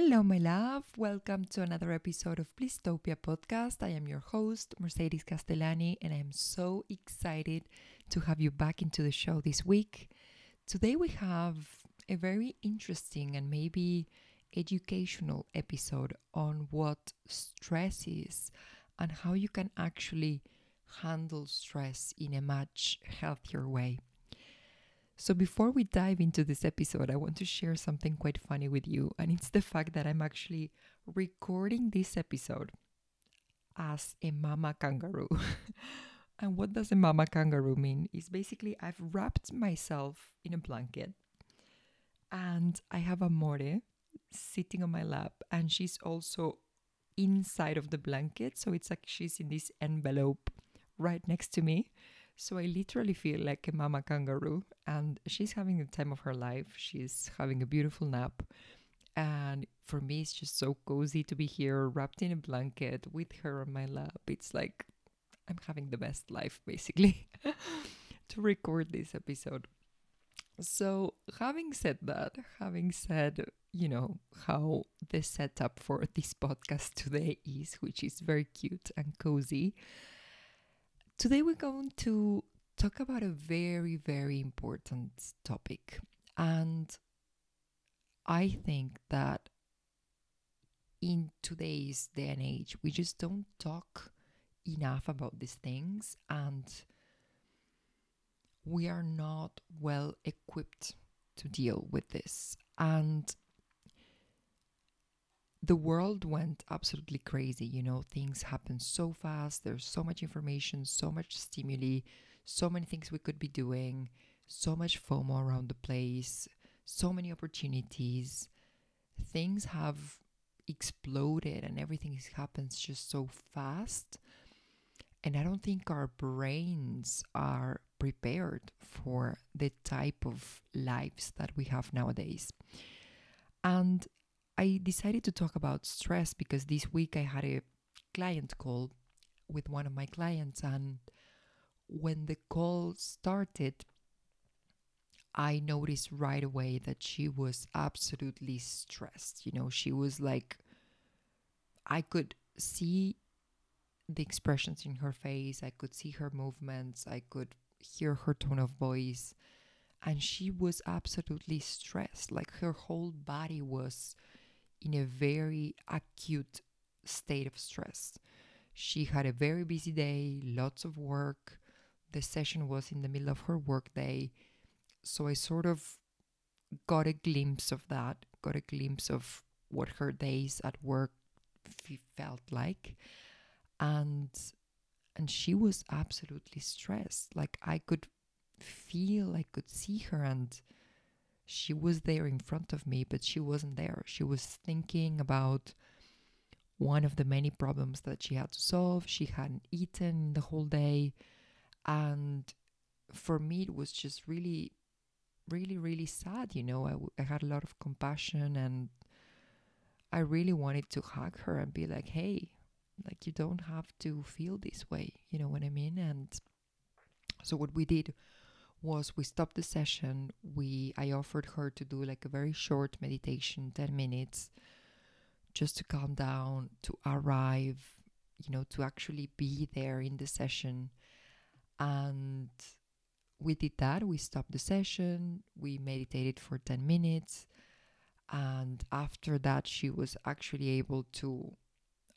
Hello, my love. Welcome to another episode of Blisstopia podcast. I am your host, Mercedes Castellani, and I am so excited to have you back into the show this week. Today, we have a very interesting and maybe educational episode on what stress is and how you can actually handle stress in a much healthier way. So, before we dive into this episode, I want to share something quite funny with you, and it's the fact that I'm actually recording this episode as a mama kangaroo. and what does a mama kangaroo mean? Is basically I've wrapped myself in a blanket and I have a Amore sitting on my lap, and she's also inside of the blanket. So, it's like she's in this envelope right next to me. So I literally feel like a mama kangaroo, and she's having the time of her life. She's having a beautiful nap. And for me, it's just so cozy to be here, wrapped in a blanket with her on my lap. It's like I'm having the best life, basically, to record this episode. So, having said that, having said, you know, how the setup for this podcast today is, which is very cute and cozy, Today we're going to talk about a very, very important topic. And I think that in today's day and age, we just don't talk enough about these things and we are not well equipped to deal with this. And the world went absolutely crazy. You know, things happen so fast. There's so much information, so much stimuli, so many things we could be doing, so much FOMO around the place, so many opportunities. Things have exploded and everything happens just so fast. And I don't think our brains are prepared for the type of lives that we have nowadays. And I decided to talk about stress because this week I had a client call with one of my clients, and when the call started, I noticed right away that she was absolutely stressed. You know, she was like, I could see the expressions in her face, I could see her movements, I could hear her tone of voice, and she was absolutely stressed. Like her whole body was in a very acute state of stress. She had a very busy day, lots of work. The session was in the middle of her workday. So I sort of got a glimpse of that, got a glimpse of what her days at work f- felt like. And and she was absolutely stressed. Like I could feel, I could see her and she was there in front of me, but she wasn't there. She was thinking about one of the many problems that she had to solve. She hadn't eaten the whole day. And for me, it was just really, really, really sad. You know, I, w- I had a lot of compassion and I really wanted to hug her and be like, hey, like you don't have to feel this way. You know what I mean? And so what we did was we stopped the session. We i offered her to do like a very short meditation 10 minutes just to calm down to arrive you know to actually be there in the session. And we did that. We stopped the session. We meditated for 10 minutes. And after that she was actually able to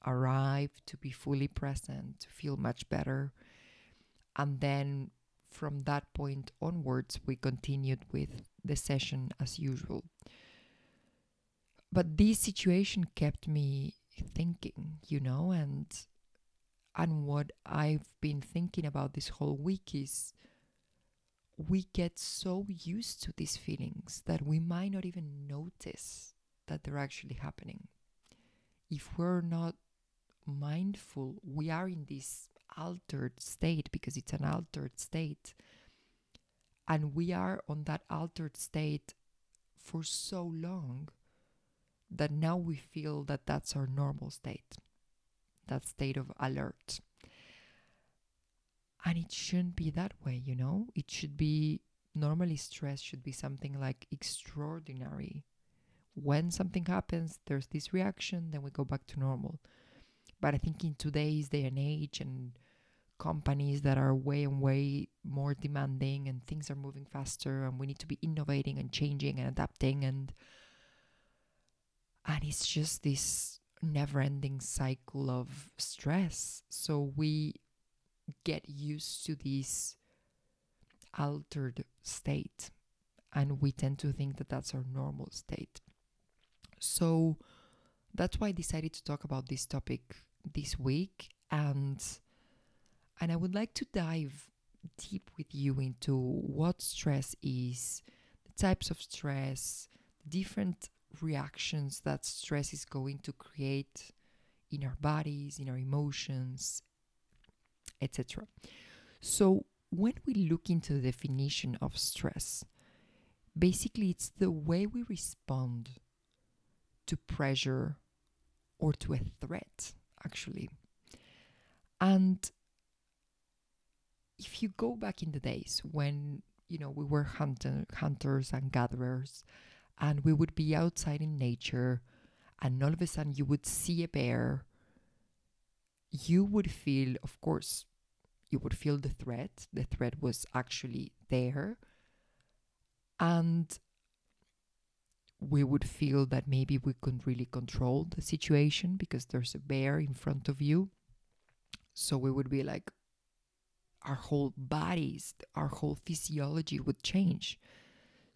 arrive to be fully present to feel much better. And then from that point onwards, we continued with the session as usual. But this situation kept me thinking, you know, and and what I've been thinking about this whole week is we get so used to these feelings that we might not even notice that they're actually happening. If we're not mindful, we are in this altered state because it's an altered state. And we are on that altered state for so long that now we feel that that's our normal state, that state of alert. And it shouldn't be that way, you know? It should be normally stress should be something like extraordinary. when something happens, there's this reaction, then we go back to normal. But I think in today's day and age, and companies that are way and way more demanding, and things are moving faster, and we need to be innovating and changing and adapting, and and it's just this never-ending cycle of stress. So we get used to this altered state, and we tend to think that that's our normal state. So that's why I decided to talk about this topic this week and and I would like to dive deep with you into what stress is, the types of stress, different reactions that stress is going to create in our bodies, in our emotions, etc. So, when we look into the definition of stress, basically it's the way we respond to pressure or to a threat, actually. And if you go back in the days when you know we were hunter, hunters and gatherers, and we would be outside in nature, and all of a sudden you would see a bear, you would feel, of course, you would feel the threat. The threat was actually there. And we would feel that maybe we couldn't really control the situation because there's a bear in front of you. So we would be like, our whole bodies, our whole physiology would change.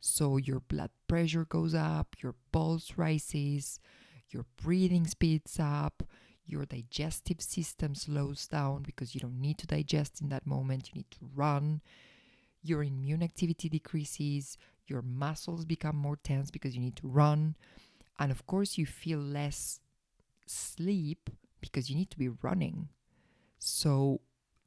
So your blood pressure goes up, your pulse rises, your breathing speeds up, your digestive system slows down because you don't need to digest in that moment, you need to run. Your immune activity decreases, your muscles become more tense because you need to run. And of course, you feel less sleep because you need to be running. So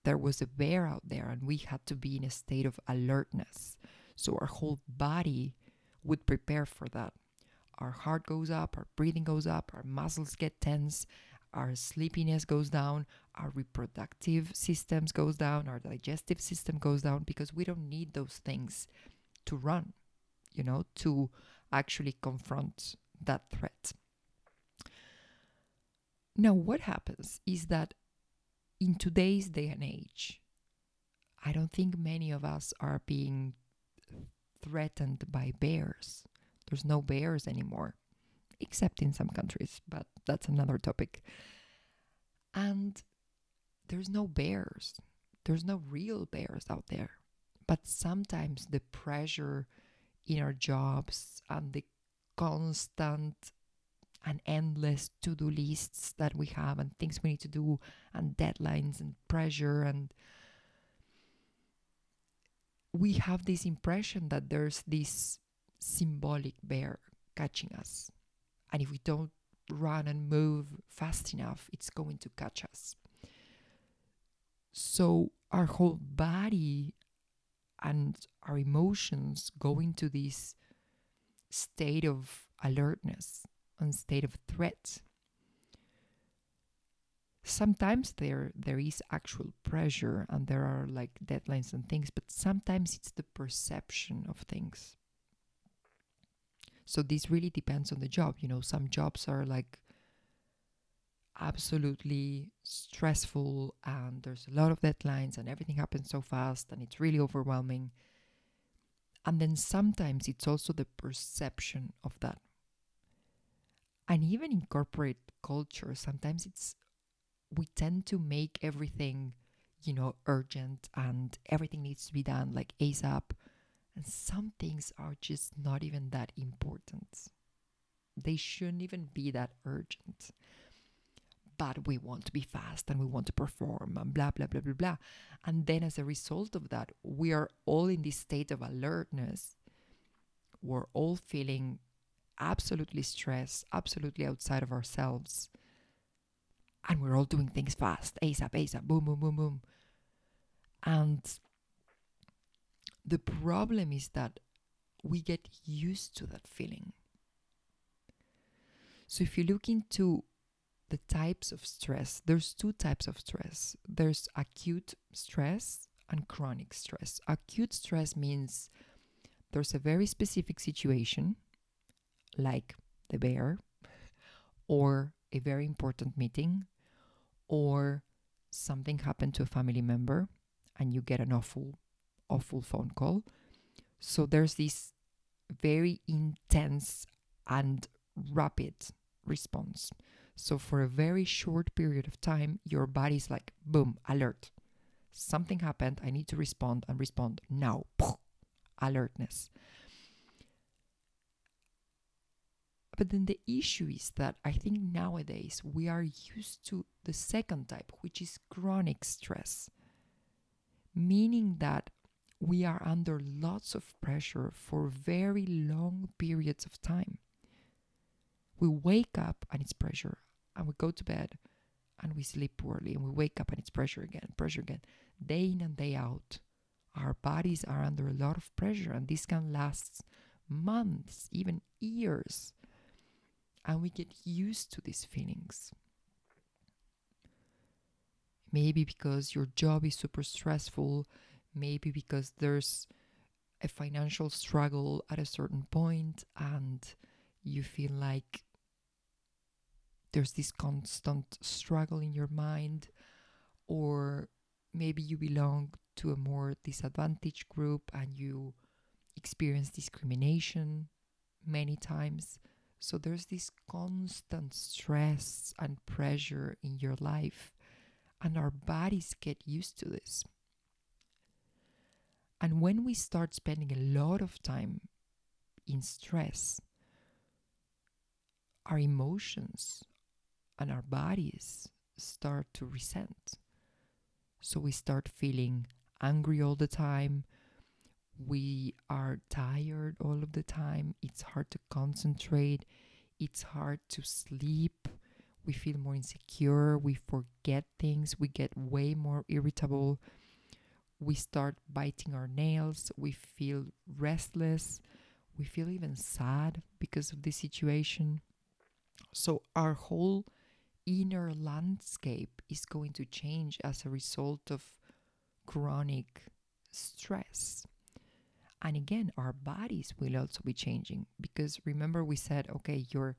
there was a bear out there, and we had to be in a state of alertness. So our whole body would prepare for that. Our heart goes up, our breathing goes up, our muscles get tense, our sleepiness goes down, our reproductive systems goes down, our digestive system goes down because we don't need those things to run you know, to actually confront that threat. Now, what happens is that in today's day and age, I don't think many of us are being threatened by bears. There's no bears anymore, except in some countries, but that's another topic. And there's no bears. There's no real bears out there. But sometimes the pressure in our jobs and the constant and endless to do lists that we have and things we need to do and deadlines and pressure and we have this impression that there's this symbolic bear catching us. And if we don't run and move fast enough it's going to catch us. So our whole body and our emotions go into this state of alertness and state of threat. Sometimes there there is actual pressure and there are like deadlines and things but sometimes it's the perception of things. So this really depends on the job you know some jobs are like absolutely stressful and there's a lot of deadlines and everything happens so fast and it's really overwhelming. And then sometimes it's also the perception of that. And even in corporate culture, sometimes it's we tend to make everything, you know, urgent and everything needs to be done like ASAP. And some things are just not even that important. They shouldn't even be that urgent but we want to be fast and we want to perform and blah, blah, blah, blah, blah. And then as a result of that, we are all in this state of alertness. We're all feeling absolutely stressed, absolutely outside of ourselves. And we're all doing things fast, ASAP, ASAP, boom, boom, boom, boom. And the problem is that we get used to that feeling. So if you look into the types of stress there's two types of stress there's acute stress and chronic stress acute stress means there's a very specific situation like the bear, or a very important meeting, or something happened to a family member and you get an awful, awful phone call. So there's this very intense and rapid response. So for a very short period of time, your body's like, boom, alert. Something happened. I need to respond and respond now. Alertness. But then the issue is that I think nowadays we are used to the second type, which is chronic stress, meaning that we are under lots of pressure for very long periods of time. We wake up and it's pressure, and we go to bed and we sleep poorly, and we wake up and it's pressure again, pressure again, day in and day out. Our bodies are under a lot of pressure, and this can last months, even years and we get used to these feelings. Maybe because your job is super stressful, maybe because there's a financial struggle at a certain point and you feel like there's this constant struggle in your mind, or maybe you belong to a more disadvantaged group and you experience discrimination many times. So there's this constant stress and pressure in your life, and our bodies get used to this. And when we start spending a lot of time in stress, our emotions and our bodies start to resent. So we start feeling angry all the time, we are tired all of the time. It's hard to concentrate. It's hard to sleep. We feel more insecure. We forget things. We get way more irritable. We start biting our nails. We feel restless. We feel even sad because of the situation. So, our whole inner landscape is going to change as a result of chronic stress. And again, our bodies will also be changing because remember, we said, okay, your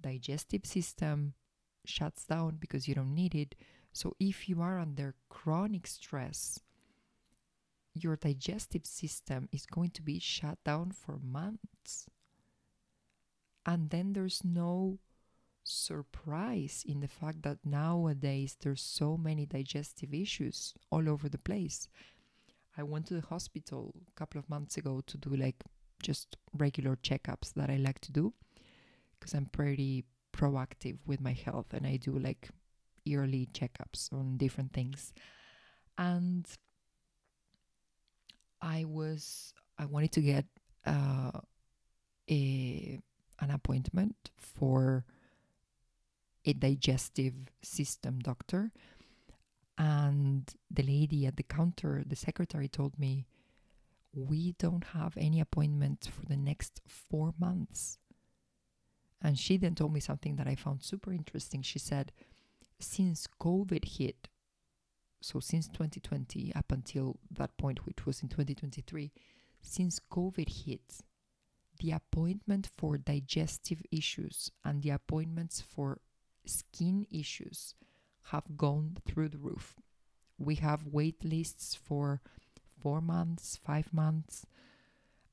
digestive system shuts down because you don't need it. So if you are under chronic stress, your digestive system is going to be shut down for months. And then there's no surprise in the fact that nowadays there's so many digestive issues all over the place I went to the hospital a couple of months ago to do like just regular checkups that I like to do because I'm pretty proactive with my health and I do like yearly checkups on different things. And I was I wanted to get uh, a an appointment for a digestive system doctor and the lady at the counter, the secretary, told me, We don't have any appointment for the next four months. And she then told me something that I found super interesting. She said, Since COVID hit, so since 2020 up until that point, which was in 2023, since COVID hit, the appointment for digestive issues and the appointments for skin issues have gone through the roof. We have wait lists for four months, five months.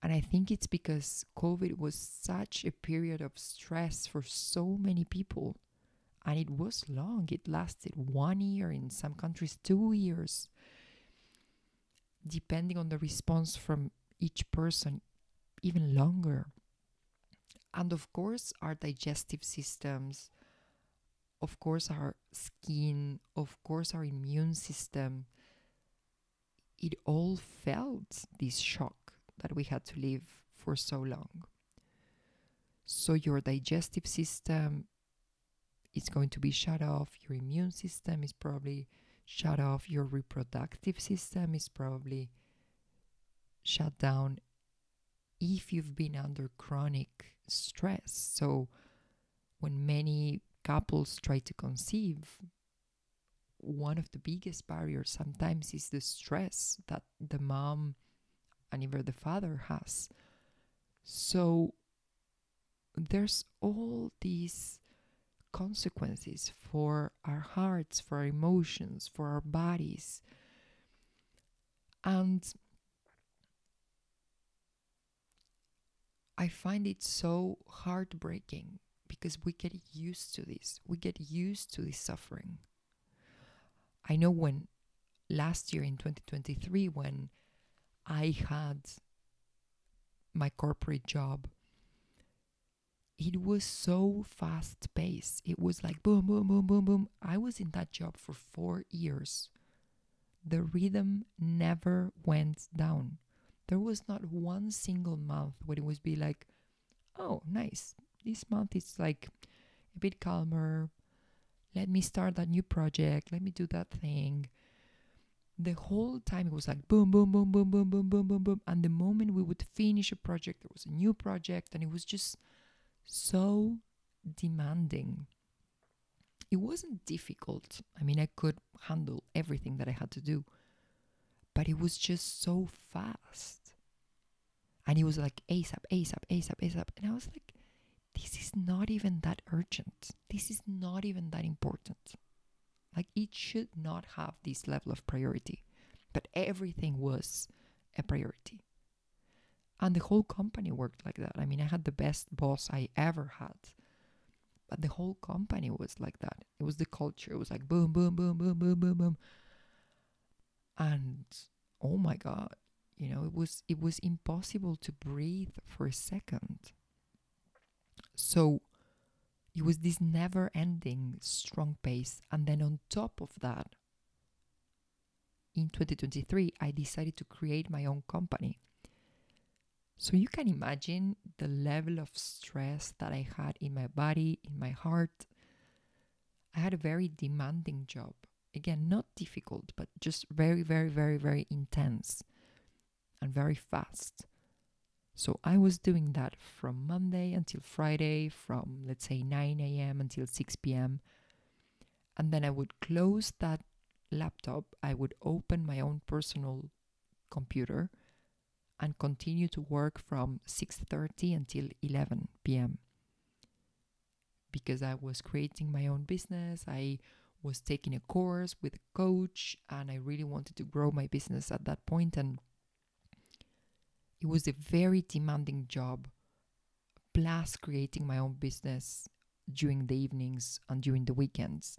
And I think it's because COVID was such a period of stress for so many people. And it was long, it lasted one year, in some countries, two years. Depending on the response from each person, even longer. And of course, our digestive systems of course, our skin, of course, our immune system, it all felt this shock that we had to live for so long. So, your digestive system is going to be shut off, your immune system is probably shut off, your reproductive system is probably shut down if you've been under chronic stress. So, when many couples try to conceive, one of the biggest barriers sometimes is the stress that the mom and even the father has. So there's all these consequences for our hearts, for our emotions, for our bodies. And I find it so heartbreaking because we get used to this. We get used to this suffering. I know when last year in 2023, when I had my corporate job, it was so fast paced. It was like boom, boom, boom, boom, boom. I was in that job for four years. The rhythm never went down. There was not one single month where it was be like, oh, nice. This month is like a bit calmer. Let me start that new project. Let me do that thing. The whole time it was like boom, boom, boom, boom, boom, boom, boom, boom, boom. And the moment we would finish a project, there was a new project, and it was just so demanding. It wasn't difficult. I mean, I could handle everything that I had to do, but it was just so fast. And it was like ASAP, ASAP, ASAP, ASAP. And I was like, this is not even that urgent. This is not even that important. Like, it should not have this level of priority. But everything was a priority. And the whole company worked like that. I mean, I had the best boss I ever had. But the whole company was like that. It was the culture. It was like boom, boom, boom, boom, boom, boom, boom. And oh my God, you know, it was it was impossible to breathe for a second. So it was this never ending strong pace. And then on top of that, in 2023, I decided to create my own company. So you can imagine the level of stress that I had in my body, in my heart. I had a very demanding job. Again, not difficult, but just very, very, very, very intense and very fast. So I was doing that from Monday until Friday, from let's say 9 a.m. until 6 p.m. And then I would close that laptop, I would open my own personal computer and continue to work from 6:30 until 11 p.m. because I was creating my own business. I was taking a course with a coach and I really wanted to grow my business at that point and it was a very demanding job, plus creating my own business during the evenings and during the weekends.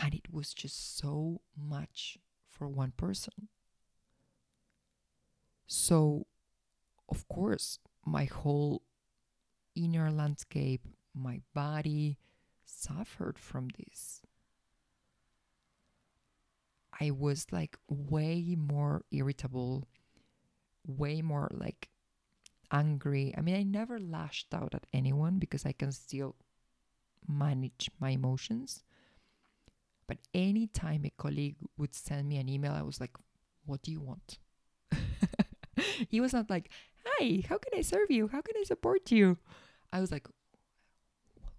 And it was just so much for one person. So, of course, my whole inner landscape, my body suffered from this. I was like way more irritable way more like angry. I mean, I never lashed out at anyone because I can still manage my emotions. But anytime a colleague would send me an email, I was like, What do you want? he was not like, Hi, how can I serve you? How can I support you? I was like,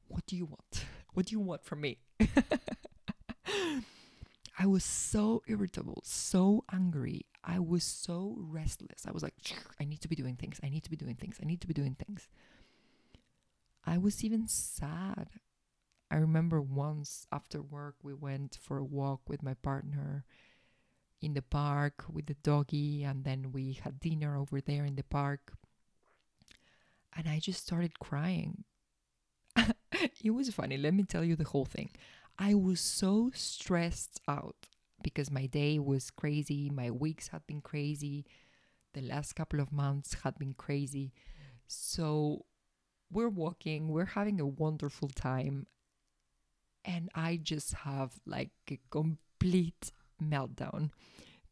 What do you want? What do you want from me? I was so irritable, so angry. I was so restless. I was like, I need to be doing things. I need to be doing things. I need to be doing things. I was even sad. I remember once after work, we went for a walk with my partner in the park with the doggy, and then we had dinner over there in the park. And I just started crying. it was funny. Let me tell you the whole thing. I was so stressed out because my day was crazy, my weeks had been crazy, the last couple of months had been crazy. So we're walking, we're having a wonderful time, and I just have like a complete meltdown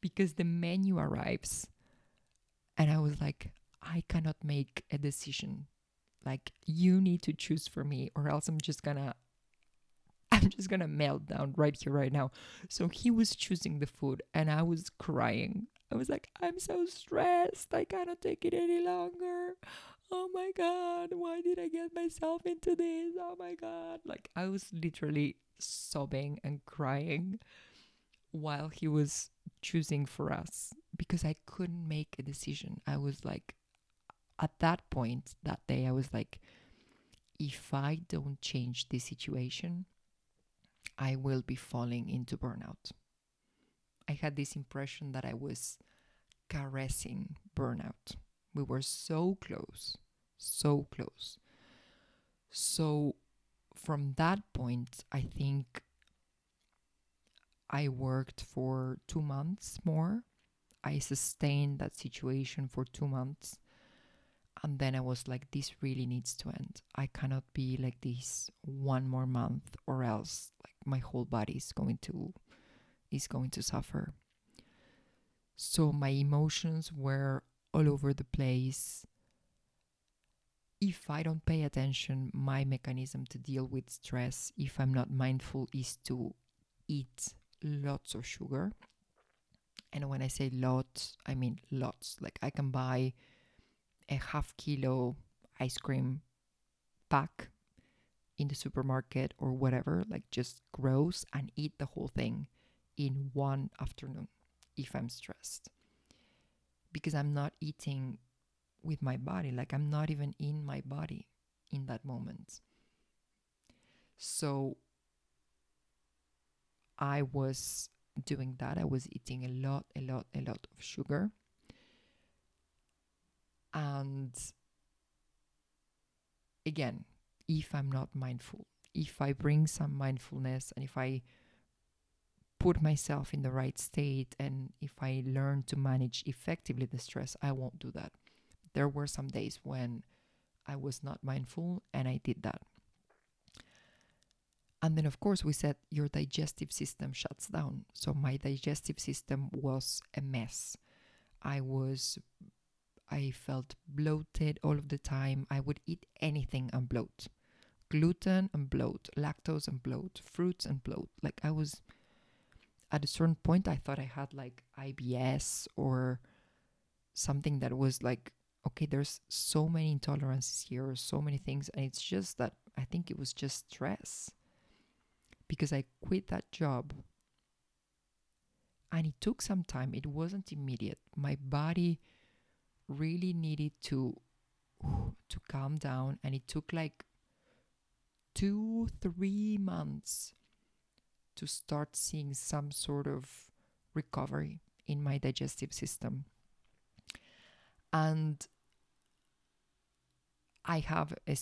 because the menu arrives, and I was like, I cannot make a decision. Like, you need to choose for me, or else I'm just gonna I'm just gonna melt down right here, right now. So he was choosing the food and I was crying. I was like, I'm so stressed. I cannot take it any longer. Oh my God, why did I get myself into this? Oh my God. Like, I was literally sobbing and crying while he was choosing for us because I couldn't make a decision. I was like, at that point, that day, I was like, if I don't change this situation, I will be falling into burnout. I had this impression that I was caressing burnout. We were so close, so close. So, from that point, I think I worked for two months more. I sustained that situation for two months. And then I was like, this really needs to end. I cannot be like this one more month or else like my whole body is going to is going to suffer. So my emotions were all over the place. If I don't pay attention, my mechanism to deal with stress, if I'm not mindful, is to eat lots of sugar. And when I say lots, I mean lots. Like I can buy a half kilo ice cream pack in the supermarket or whatever, like just gross and eat the whole thing in one afternoon if I'm stressed. Because I'm not eating with my body, like I'm not even in my body in that moment. So I was doing that. I was eating a lot, a lot, a lot of sugar. And again, if I'm not mindful, if I bring some mindfulness and if I put myself in the right state and if I learn to manage effectively the stress, I won't do that. There were some days when I was not mindful and I did that. And then, of course, we said your digestive system shuts down. So my digestive system was a mess. I was, I felt bloated all of the time. I would eat anything and bloat gluten and bloat, lactose and bloat, fruits and bloat. Like I was, at a certain point, I thought I had like IBS or something that was like, okay, there's so many intolerances here, so many things. And it's just that I think it was just stress because I quit that job. And it took some time, it wasn't immediate. My body really needed to to calm down and it took like 2 3 months to start seeing some sort of recovery in my digestive system. And I have a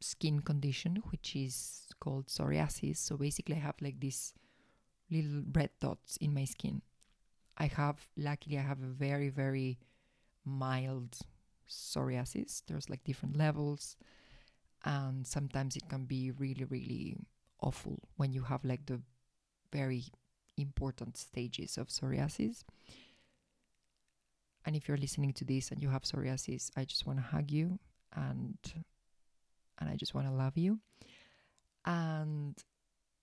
skin condition which is called psoriasis. So basically, I have like these little red dots in my skin. I have, luckily, I have a very, very mild psoriasis. There's like different levels, and sometimes it can be really, really awful when you have like the very important stages of psoriasis. And if you're listening to this and you have psoriasis, I just want to hug you and and I just want to love you. And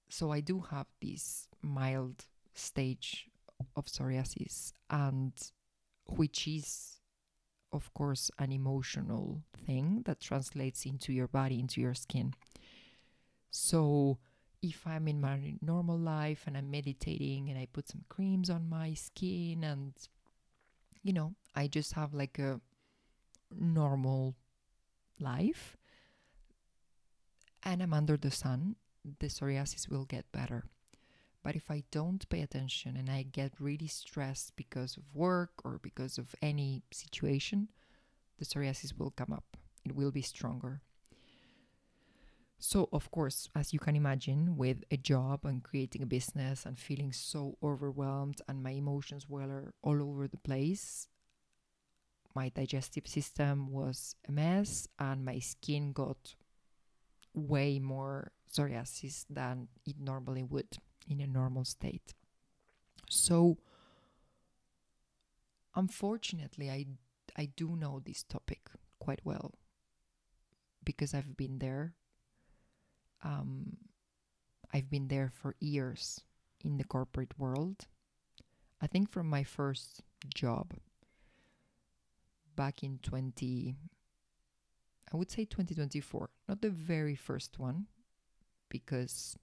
so I do have this mild stage of psoriasis, and which is, of course, an emotional thing that translates into your body, into your skin. So if I'm in my normal life and I'm meditating and I put some creams on my skin and you know, I just have like a normal life, and I'm under the sun, the psoriasis will get better. But if I don't pay attention and I get really stressed because of work or because of any situation, the psoriasis will come up. It will be stronger. So, of course, as you can imagine, with a job and creating a business and feeling so overwhelmed and my emotions were all over the place, my digestive system was a mess and my skin got way more psoriasis than it normally would in a normal state. So, unfortunately, I, I do know this topic quite well because I've been there. Um, I've been there for years in the corporate world. I think from my first job back in 20 I would say 2024, not the very first one, because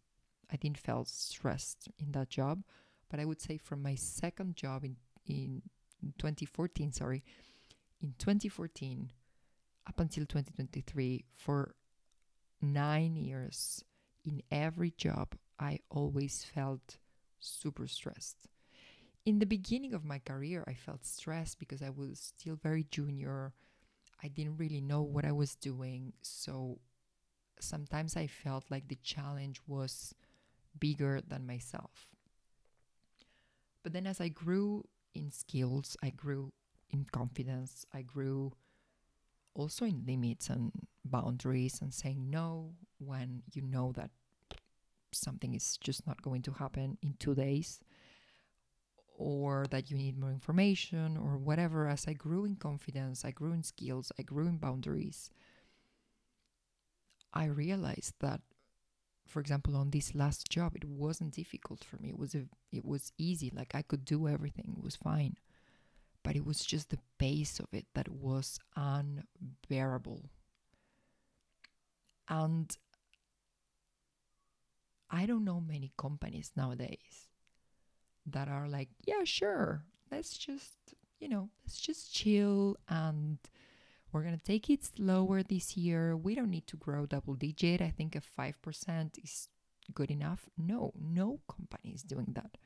I didn't feel stressed in that job, but I would say from my second job in in 2014, sorry, in 2014 up until 2023 for nine years in every job, I always felt super stressed. In the beginning of my career, I felt stressed because I was still very junior. I didn't really know what I was doing. So sometimes I felt like the challenge was bigger than myself. But then as I grew in skills, I grew in confidence, I grew also in limits and boundaries and saying no when you know that something is just not going to happen in two days or that you need more information or whatever. As I grew in confidence, I grew in skills, I grew in boundaries, I realized that, for example, on this last job, it wasn't difficult for me. It was a, it was easy. Like I could do everything. It was fine but it was just the pace of it that was unbearable. And I don't know many companies nowadays that are like, yeah, sure, let's just, you know, let's just chill and we're going to take it slower this year. We don't need to grow double digit. I think a 5% is good enough. No, no company is doing that.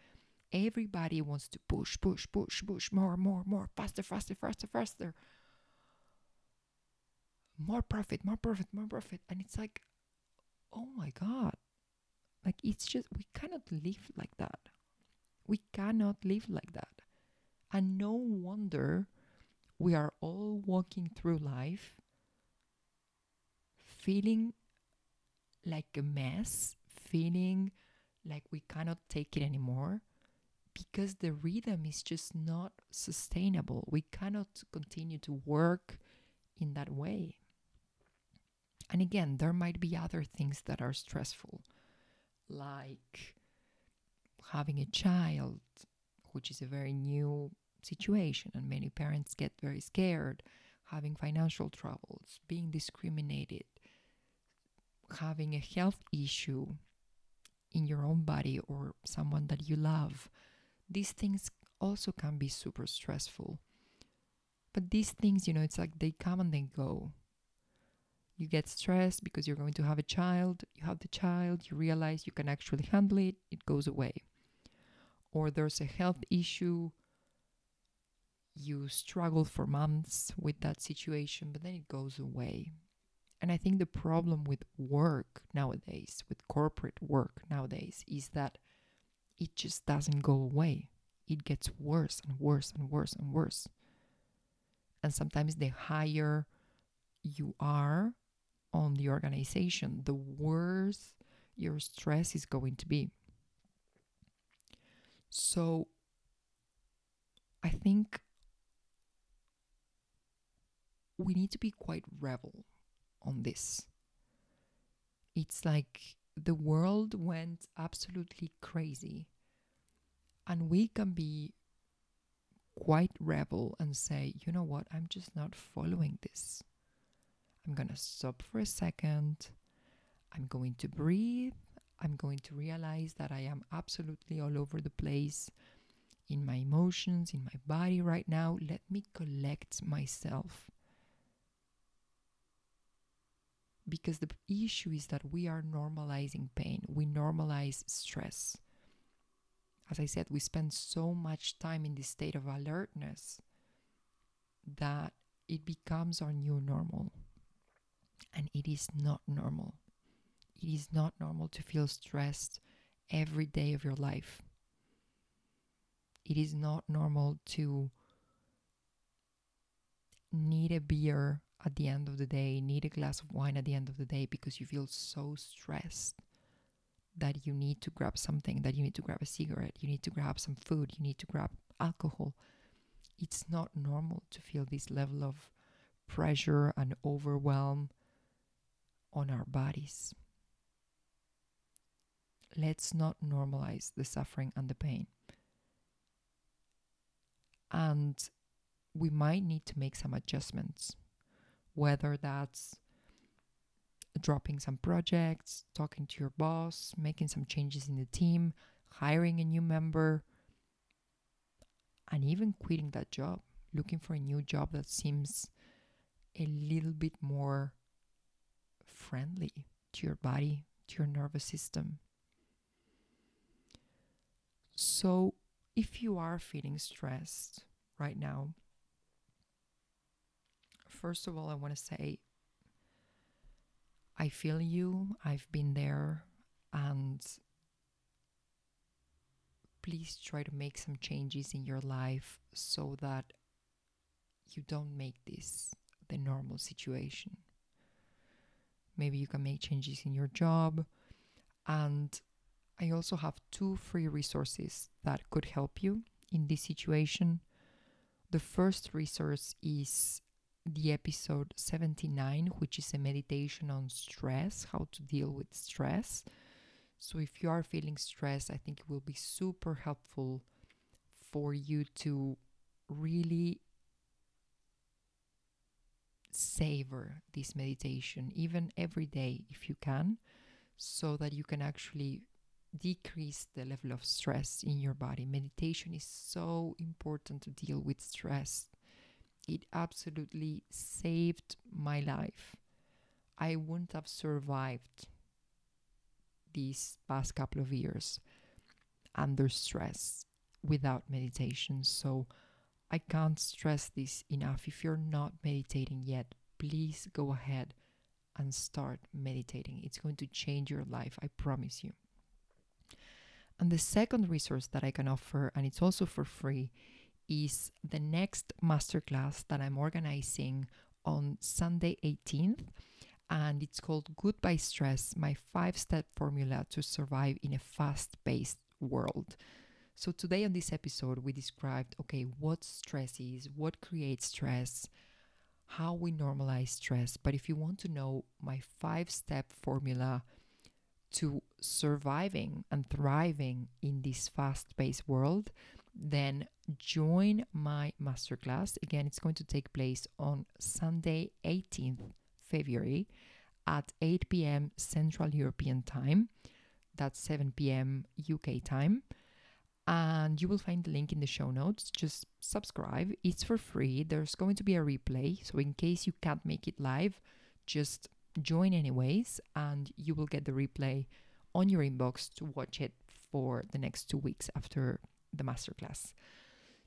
Everybody wants to push, push, push, push, more, more, more, faster, faster, faster, faster. More profit, more profit, more profit. And it's like, oh my God. Like, it's just, we cannot live like that. We cannot live like that. And no wonder we are all walking through life feeling like a mess, feeling like we cannot take it anymore because the rhythm is just not sustainable. We cannot continue to work in that way. And again, there might be other things that are stressful, like having a child, which is a very new situation, and many parents get very scared, having financial troubles, being discriminated, having a health issue in your own body or someone that you love these things also can be super stressful. But these things, you know, it's like they come and they go. You get stressed because you're going to have a child, you have the child, you realize you can actually handle it, it goes away. Or there's a health issue, you struggle for months with that situation, but then it goes away. And I think the problem with work nowadays, with corporate work nowadays, is that it just doesn't go away. It gets worse and worse and worse and worse. And sometimes the higher you are on the organization, the worse your stress is going to be. So I think we need to be quite rebel on this. It's like the world went absolutely crazy. And we can be quite rebel and say, you know what, I'm just not following this. I'm going to stop for a second. I'm going to breathe. I'm going to realize that I am absolutely all over the place in my emotions, in my body right now. Let me collect myself because the issue is that we are normalizing pain, we normalize stress. As I said, we spend so much time in this state of alertness that it becomes our new normal. And it is not normal. It is not normal to feel stressed every day of your life. It is not normal to need a beer at the end of the day, need a glass of wine at the end of the day because you feel so stressed that you need to grab something, that you need to grab a cigarette, you need to grab some food, you need to grab alcohol. It's not normal to feel this level of pressure and overwhelm on our bodies. Let's not normalize the suffering and the pain. And we might need to make some adjustments whether that's dropping some projects, talking to your boss, making some changes in the team, hiring a new member, and even quitting that job, looking for a new job that seems a little bit more friendly to your body, to your nervous system. So, if you are feeling stressed right now, first of all, I want to say I feel you, I've been there, and please try to make some changes in your life so that you don't make this the normal situation. Maybe you can make changes in your job. And I also have two free resources that could help you in this situation. The first resource is the episode 79, which is a meditation on stress, how to deal with stress. So, if you are feeling stressed, I think it will be super helpful for you to really savor this meditation, even every day if you can, so that you can actually decrease the level of stress in your body. Meditation is so important to deal with stress. It absolutely saved my life. I wouldn't have survived these past couple of years under stress without meditation. So I can't stress this enough. If you're not meditating yet, please go ahead and start meditating. It's going to change your life, I promise you. And the second resource that I can offer, and it's also for free, is the next masterclass that I'm organizing on Sunday 18th. And it's called Goodbye Stress My Five Step Formula to Survive in a Fast Paced World. So, today on this episode, we described okay, what stress is, what creates stress, how we normalize stress. But if you want to know my five step formula to surviving and thriving in this fast paced world, then join my masterclass. Again, it's going to take place on Sunday, 18th February at 8 p.m. Central European Time. That's 7 p.m. UK time. And you will find the link in the show notes. Just subscribe, it's for free. There's going to be a replay. So, in case you can't make it live, just join anyways, and you will get the replay on your inbox to watch it for the next two weeks after the masterclass.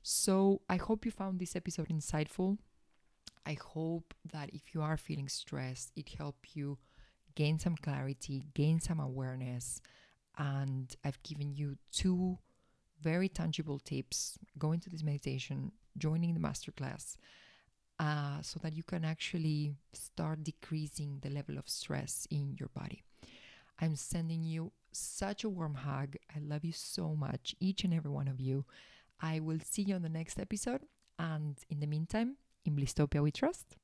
So, I hope you found this episode insightful. I hope that if you are feeling stressed, it helped you gain some clarity, gain some awareness. And I've given you two very tangible tips going to this meditation, joining the masterclass, uh, so that you can actually start decreasing the level of stress in your body. I'm sending you such a warm hug. I love you so much, each and every one of you. I will see you on the next episode. And in the meantime, in Blisstopia we trust.